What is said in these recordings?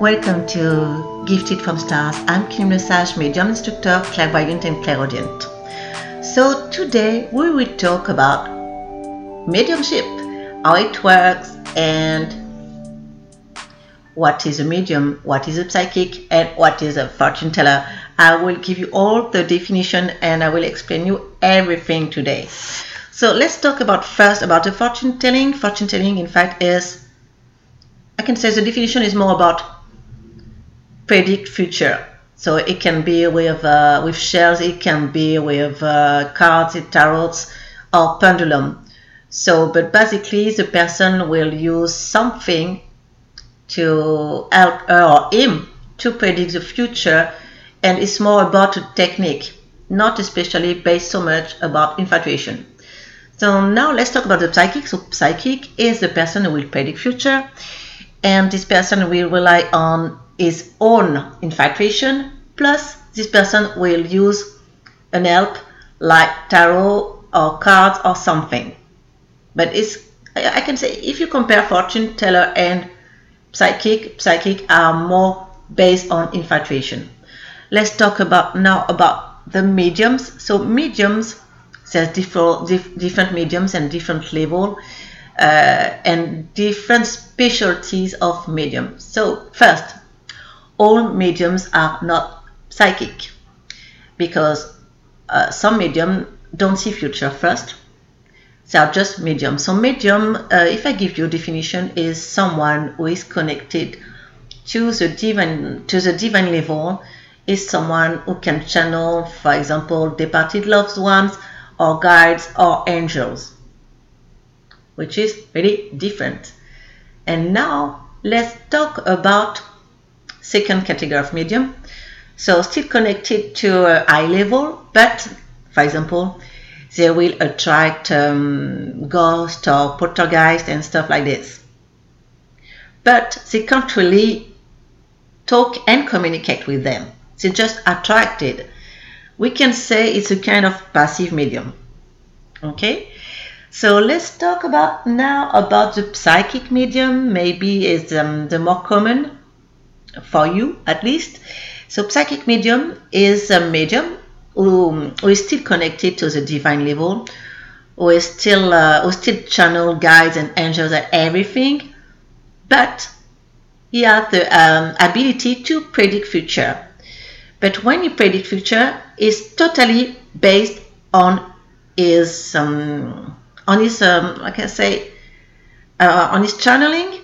Welcome to Gifted from Stars. I'm Kim Lesage, medium instructor, clairvoyant and clairaudient. So today we will talk about mediumship, how it works, and what is a medium, what is a psychic, and what is a fortune teller. I will give you all the definition and I will explain you everything today. So let's talk about first about the fortune telling. Fortune telling, in fact, is I can say the definition is more about predict future. So it can be with uh, with shells, it can be with uh, cards, tarots, or pendulum. So, but basically, the person will use something to help her or him to predict the future, and it's more about a technique, not especially based so much about infatuation. So now let's talk about the psychic. So psychic is the person who will predict future, and this person will rely on his own infatuation, plus this person will use an help like tarot or cards or something. But it's I can say if you compare fortune teller and psychic, psychic are more based on infatuation. Let's talk about now about the mediums. So mediums, there's different different mediums and different level uh, and different specialties of medium. So first, all mediums are not psychic because uh, some medium don't see future first. They are just medium. So medium uh, if i give you definition is someone who is connected to the divine to the divine level is someone who can channel for example departed loved ones or guides or angels which is very different. And now let's talk about second category of medium. So still connected to a high level, but for example, they will attract um, ghosts or poltergeist and stuff like this. But they can't really talk and communicate with them. They're just attracted. We can say it's a kind of passive medium. Okay? So let's talk about now about the psychic medium. Maybe is um, the more common for you at least. So psychic medium is a medium who, who is still connected to the divine level, who is still uh, who still channel guides and angels and everything, but he has the um, ability to predict future. But when he predict future, is totally based on his um, on his um, I can say uh, on his channeling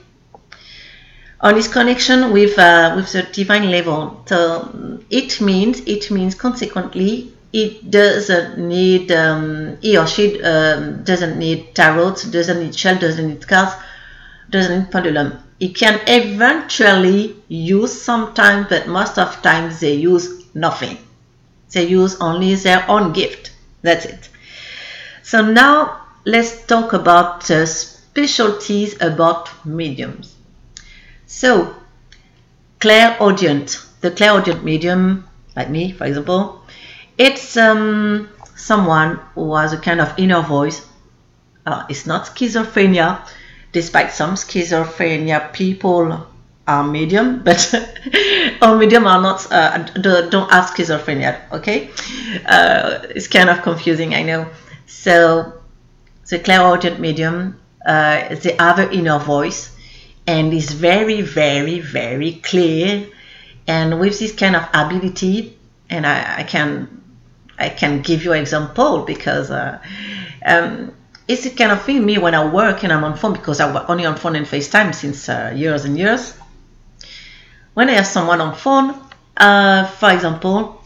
on his connection with uh, with the divine level. So it means it means consequently it doesn't need um, he or she um, doesn't need tarot, doesn't need shell, doesn't need cards, doesn't need pendulum. It can eventually use sometimes, but most of times they use nothing. They use only their own gift. That's it. So now let's talk about uh, specialties about mediums. So, clairaudient, the clairaudient medium, like me, for example, it's um, someone who has a kind of inner voice. Uh, it's not schizophrenia, despite some schizophrenia people are medium, but all medium are not uh, don't have schizophrenia. Okay, uh, it's kind of confusing, I know. So the clairaudient medium, uh, they have an inner voice and is very, very, very clear. And with this kind of ability, and I, I can I can give you an example because uh, um, it's the kind of thing me when I work and I'm on phone because I work only on phone and FaceTime since uh, years and years. When I have someone on phone, uh, for example,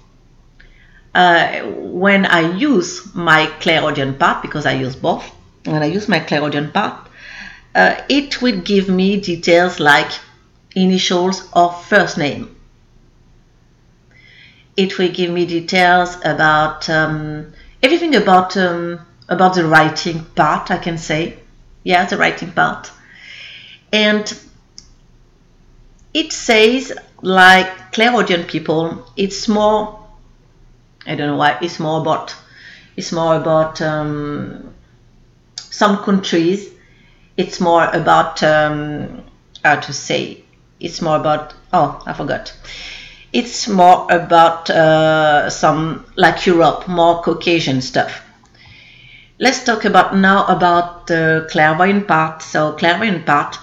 uh, when I use my clairaudient part because I use both, when I use my clairaudient part, uh, it will give me details like initials or first name. It will give me details about um, everything about um, about the writing part. I can say, yeah, the writing part, and it says like clairaudient people. It's more. I don't know why. It's more about. It's more about um, some countries it's more about um, how to say it's more about oh, I forgot. It's more about uh, some like Europe, more Caucasian stuff. Let's talk about now about the clairvoyant part. So clairvoyant part,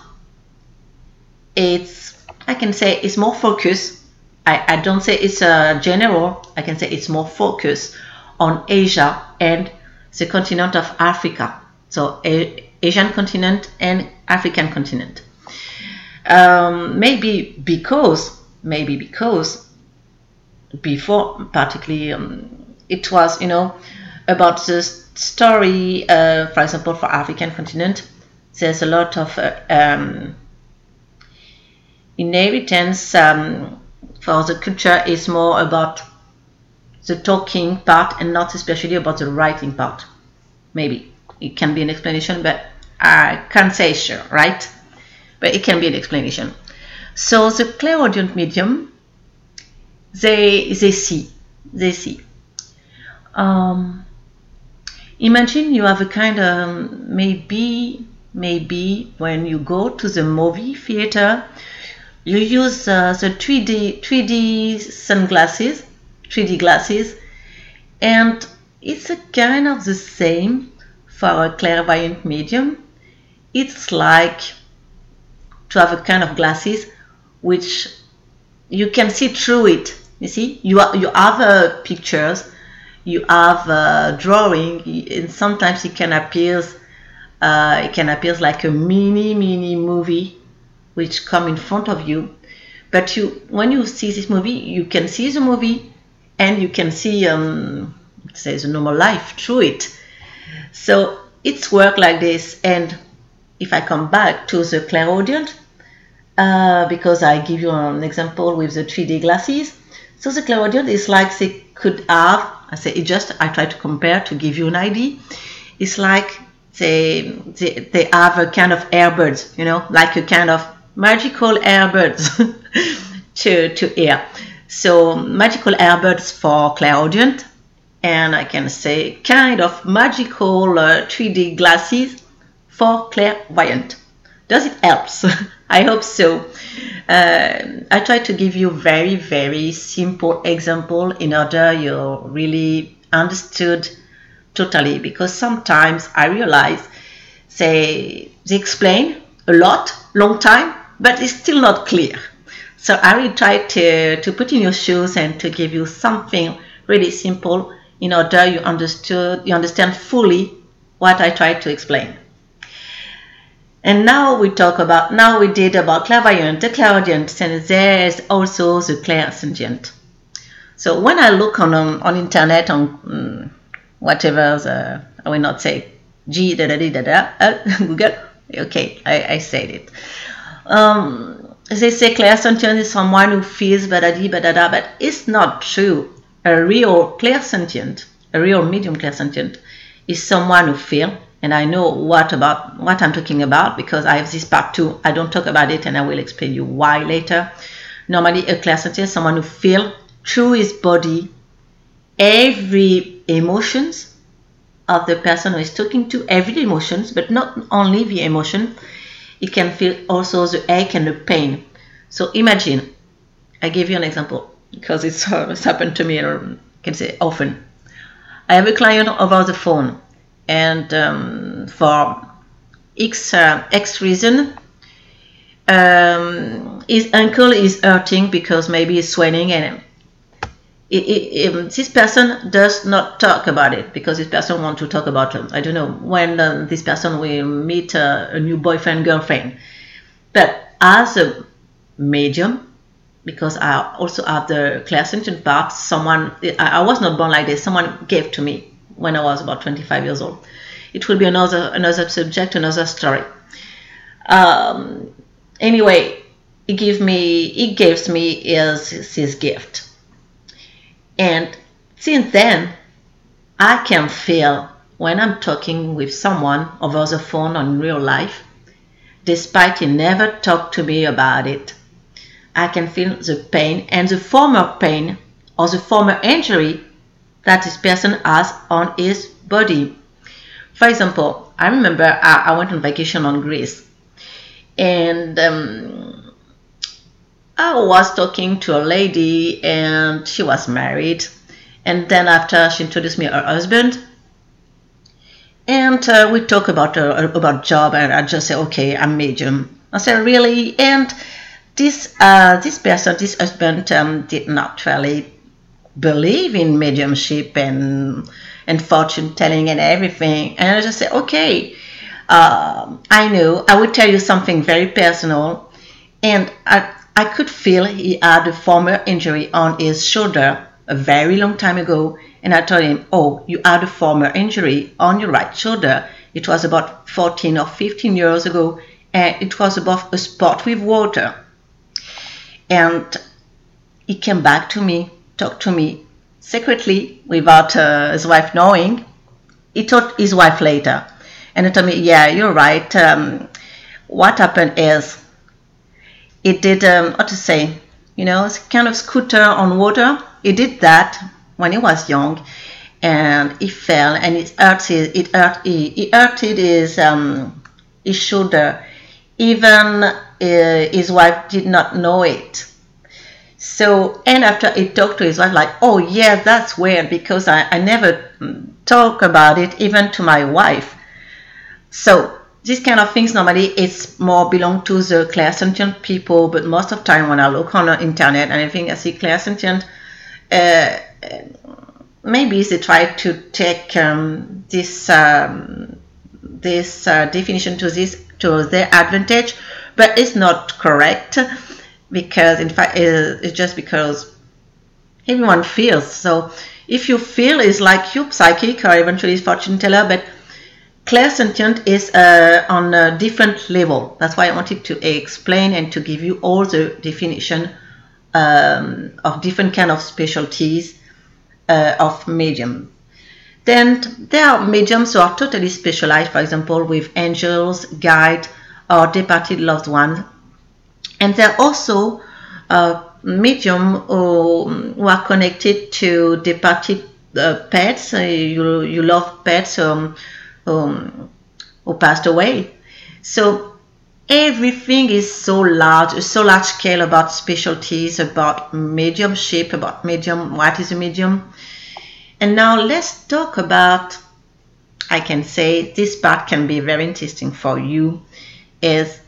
it's I can say it's more focused. I, I don't say it's a general. I can say it's more focused on Asia and the continent of Africa. So a, Asian continent and African continent. Um, maybe because maybe because before particularly um, it was you know about the story uh, for example for African continent there's a lot of uh, um, inheritance um, for the culture is more about the talking part and not especially about the writing part maybe it can be an explanation but I can't say sure right? But it can be an explanation. So the clairaudient medium they they see they see. Um, imagine you have a kind of maybe maybe when you go to the movie theater you use uh, the 3D 3D sunglasses 3D glasses and it's a kind of the same for a clairvoyant medium. It's like to have a kind of glasses which you can see through it. You see you, you have uh, pictures you have a drawing and sometimes it can appear uh, it can appear like a mini mini movie which come in front of you. But you when you see this movie you can see the movie and you can see um, say the normal life through it so it's work like this and if I come back to the clairaudient uh, because I give you an example with the 3D glasses so the clairaudient is like they could have I say it just I try to compare to give you an idea it's like they, they, they have a kind of airbirds you know like a kind of magical airbirds to, to hear. So magical airbirds for clairaudient and I can say kind of magical uh, 3D glasses for clairvoyant. Does it help? I hope so. Uh, I try to give you very very simple example in order you really understood totally because sometimes I realize say they explain a lot long time but it's still not clear. So I will try to, to put in your shoes and to give you something really simple in order you understood you understand fully what I tried to explain. And now we talk about now we did about clairvoyant, the clairaudient, and there's also the clairsentient. So when I look on um, on internet on um, whatever the I will not say G da da da da uh, Google. Okay, I, I said it um, they say clairsentient is someone who feels da da da da, but it's not true. A real clairsentient, a real medium clairsentient, is someone who feels, and I know what about what I'm talking about because I have this part too. I don't talk about it, and I will explain you why later. Normally, a clairsentient is someone who feels through his body every emotions of the person who is talking to, every emotions, but not only the emotion it can feel also the ache and the pain. So imagine, I give you an example because it's, uh, it's happened to me, I can say often. I have a client over the phone, and um, for X, uh, X reason, um, his ankle is hurting because maybe he's swelling and it, it, it, this person does not talk about it because this person wants to talk about I don't know when uh, this person will meet uh, a new boyfriend girlfriend but as a medium because I also have the clairsentient part someone I, was not born like this. Someone gave to me when I was about 25 years old. It will be another another subject another story. Um, anyway he gives me he gives me his, his gift. And since then, I can feel when I'm talking with someone over the phone or in real life, despite he never talked to me about it, I can feel the pain and the former pain or the former injury that this person has on his body. For example, I remember I, I went on vacation on Greece and um, I was talking to a lady and she was married. And then after she introduced me her husband. And uh, we talk about uh, about job and I just say, okay, I'm medium. I said, really? And this uh, this person, this husband, um, did not really believe in mediumship and and fortune telling and everything. And I just said, okay, um, I know. I will tell you something very personal. And I, I could feel he had a former injury on his shoulder a very long time ago. And I told him, oh, you had a former injury on your right shoulder. It was about 14 or 15 years ago. And it was above a spot with water. And he came back to me, talked to me secretly without uh, his wife knowing. He told his wife later. And he told me, yeah, you're right. Um, what happened is he did, um, what to say, you know, it's kind of scooter on water. He did that when he was young and he fell and it hurt his, it hurt, he, he hurted his, um, his shoulder. Even uh, his wife did not know it. So, and after he talked to his wife, like, oh yeah, that's weird because I, I never talk about it even to my wife. So, these kind of things normally it's more belong to the clairsentient people, but most of time when I look on the internet and I think I see clairsentient, uh, maybe they try to take um, this um, this uh, definition to this to their advantage, but it's not correct because in fact it's just because everyone feels. So if you feel is like you psychic or eventually fortune teller but clairsentient is uh, on a different level. That's why i wanted to explain and to give you all the definition um, of different kind of specialties uh, of medium. Then there are mediums who are totally specialized for example with angels guide or departed loved ones and there are also uh, medium who, who, are connected to departed uh, pets. Uh, you, you love pets um, um, who passed away. So everything is so large, so large scale about specialties, about mediumship, about medium, what is a medium. And now let's talk about, I can say this part can be very interesting for you, is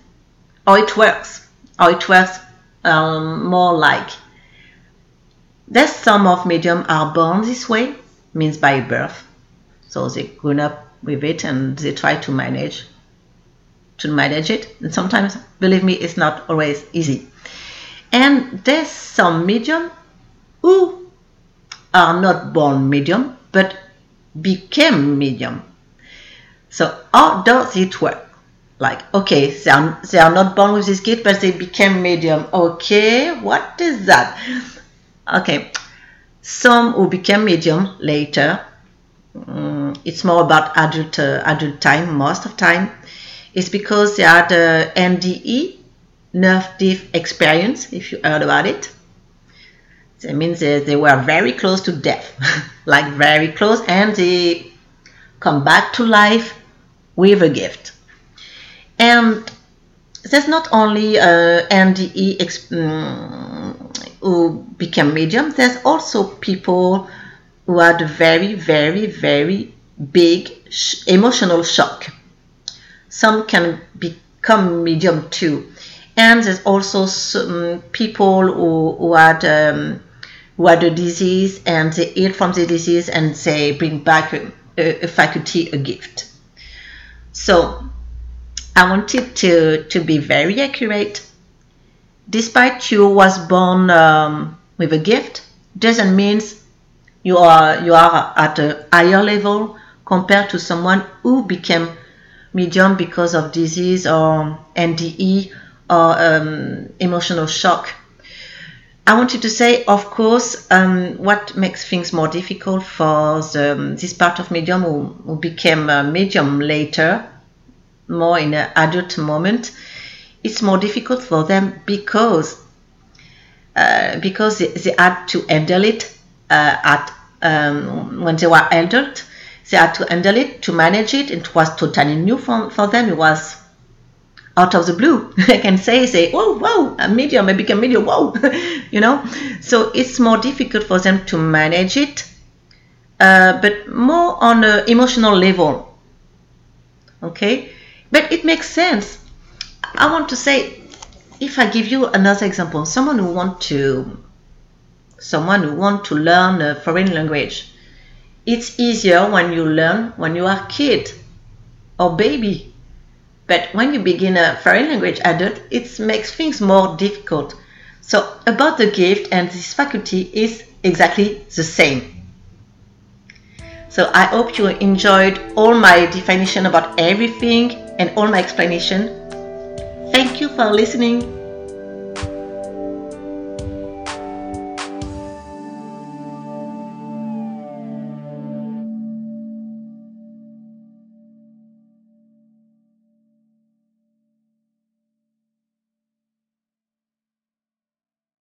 how it works or it works um, more like there's some of medium are born this way means by birth. So they grown up with it and they try to manage to manage it. And sometimes believe me it's not always easy. And there's some medium who are not born medium but became medium. So how does it work like okay they are, they are not born with this gift but they became medium. Okay what is that? Okay some who became medium later um, it's more about adult uh, adult time. Most of time it's because they had the NDE near death experience if you heard about it. That means they, they were very close to death like very close and they come back to life with a gift and there's not only uh, NDE um, who became medium, there's also people who had very, very, very big sh- emotional shock. Some can become medium too. And there's also some people who, who had um, who had a disease and they heal from the disease and they bring back a, a faculty, a gift. So I wanted to, to be very accurate. Despite you was born um, with a gift, doesn't mean you are you are at a higher level compared to someone who became medium because of disease or NDE or um, emotional shock. I wanted to say, of course, um, what makes things more difficult for the, this part of medium who, who became a medium later more in an adult moment, it's more difficult for them because uh, because they, they, had to handle it uh, at um, when they were adult. They had to handle it to manage it. It was totally new for, for them. It was out of the blue. I can say, say, oh, wow, a medium, I become medium, wow, you know. So it's more difficult for them to manage it, uh, but more on an emotional level. Okay, but it makes sense. I want to say, if I give you another example, someone who want to, someone who want to learn a foreign language, it's easier when you learn when you are kid or baby but when you begin a foreign language adult, it makes things more difficult. So about the gift and this faculty is exactly the same. So I hope you enjoyed all my definition about everything and all my explanation. Thank you for listening.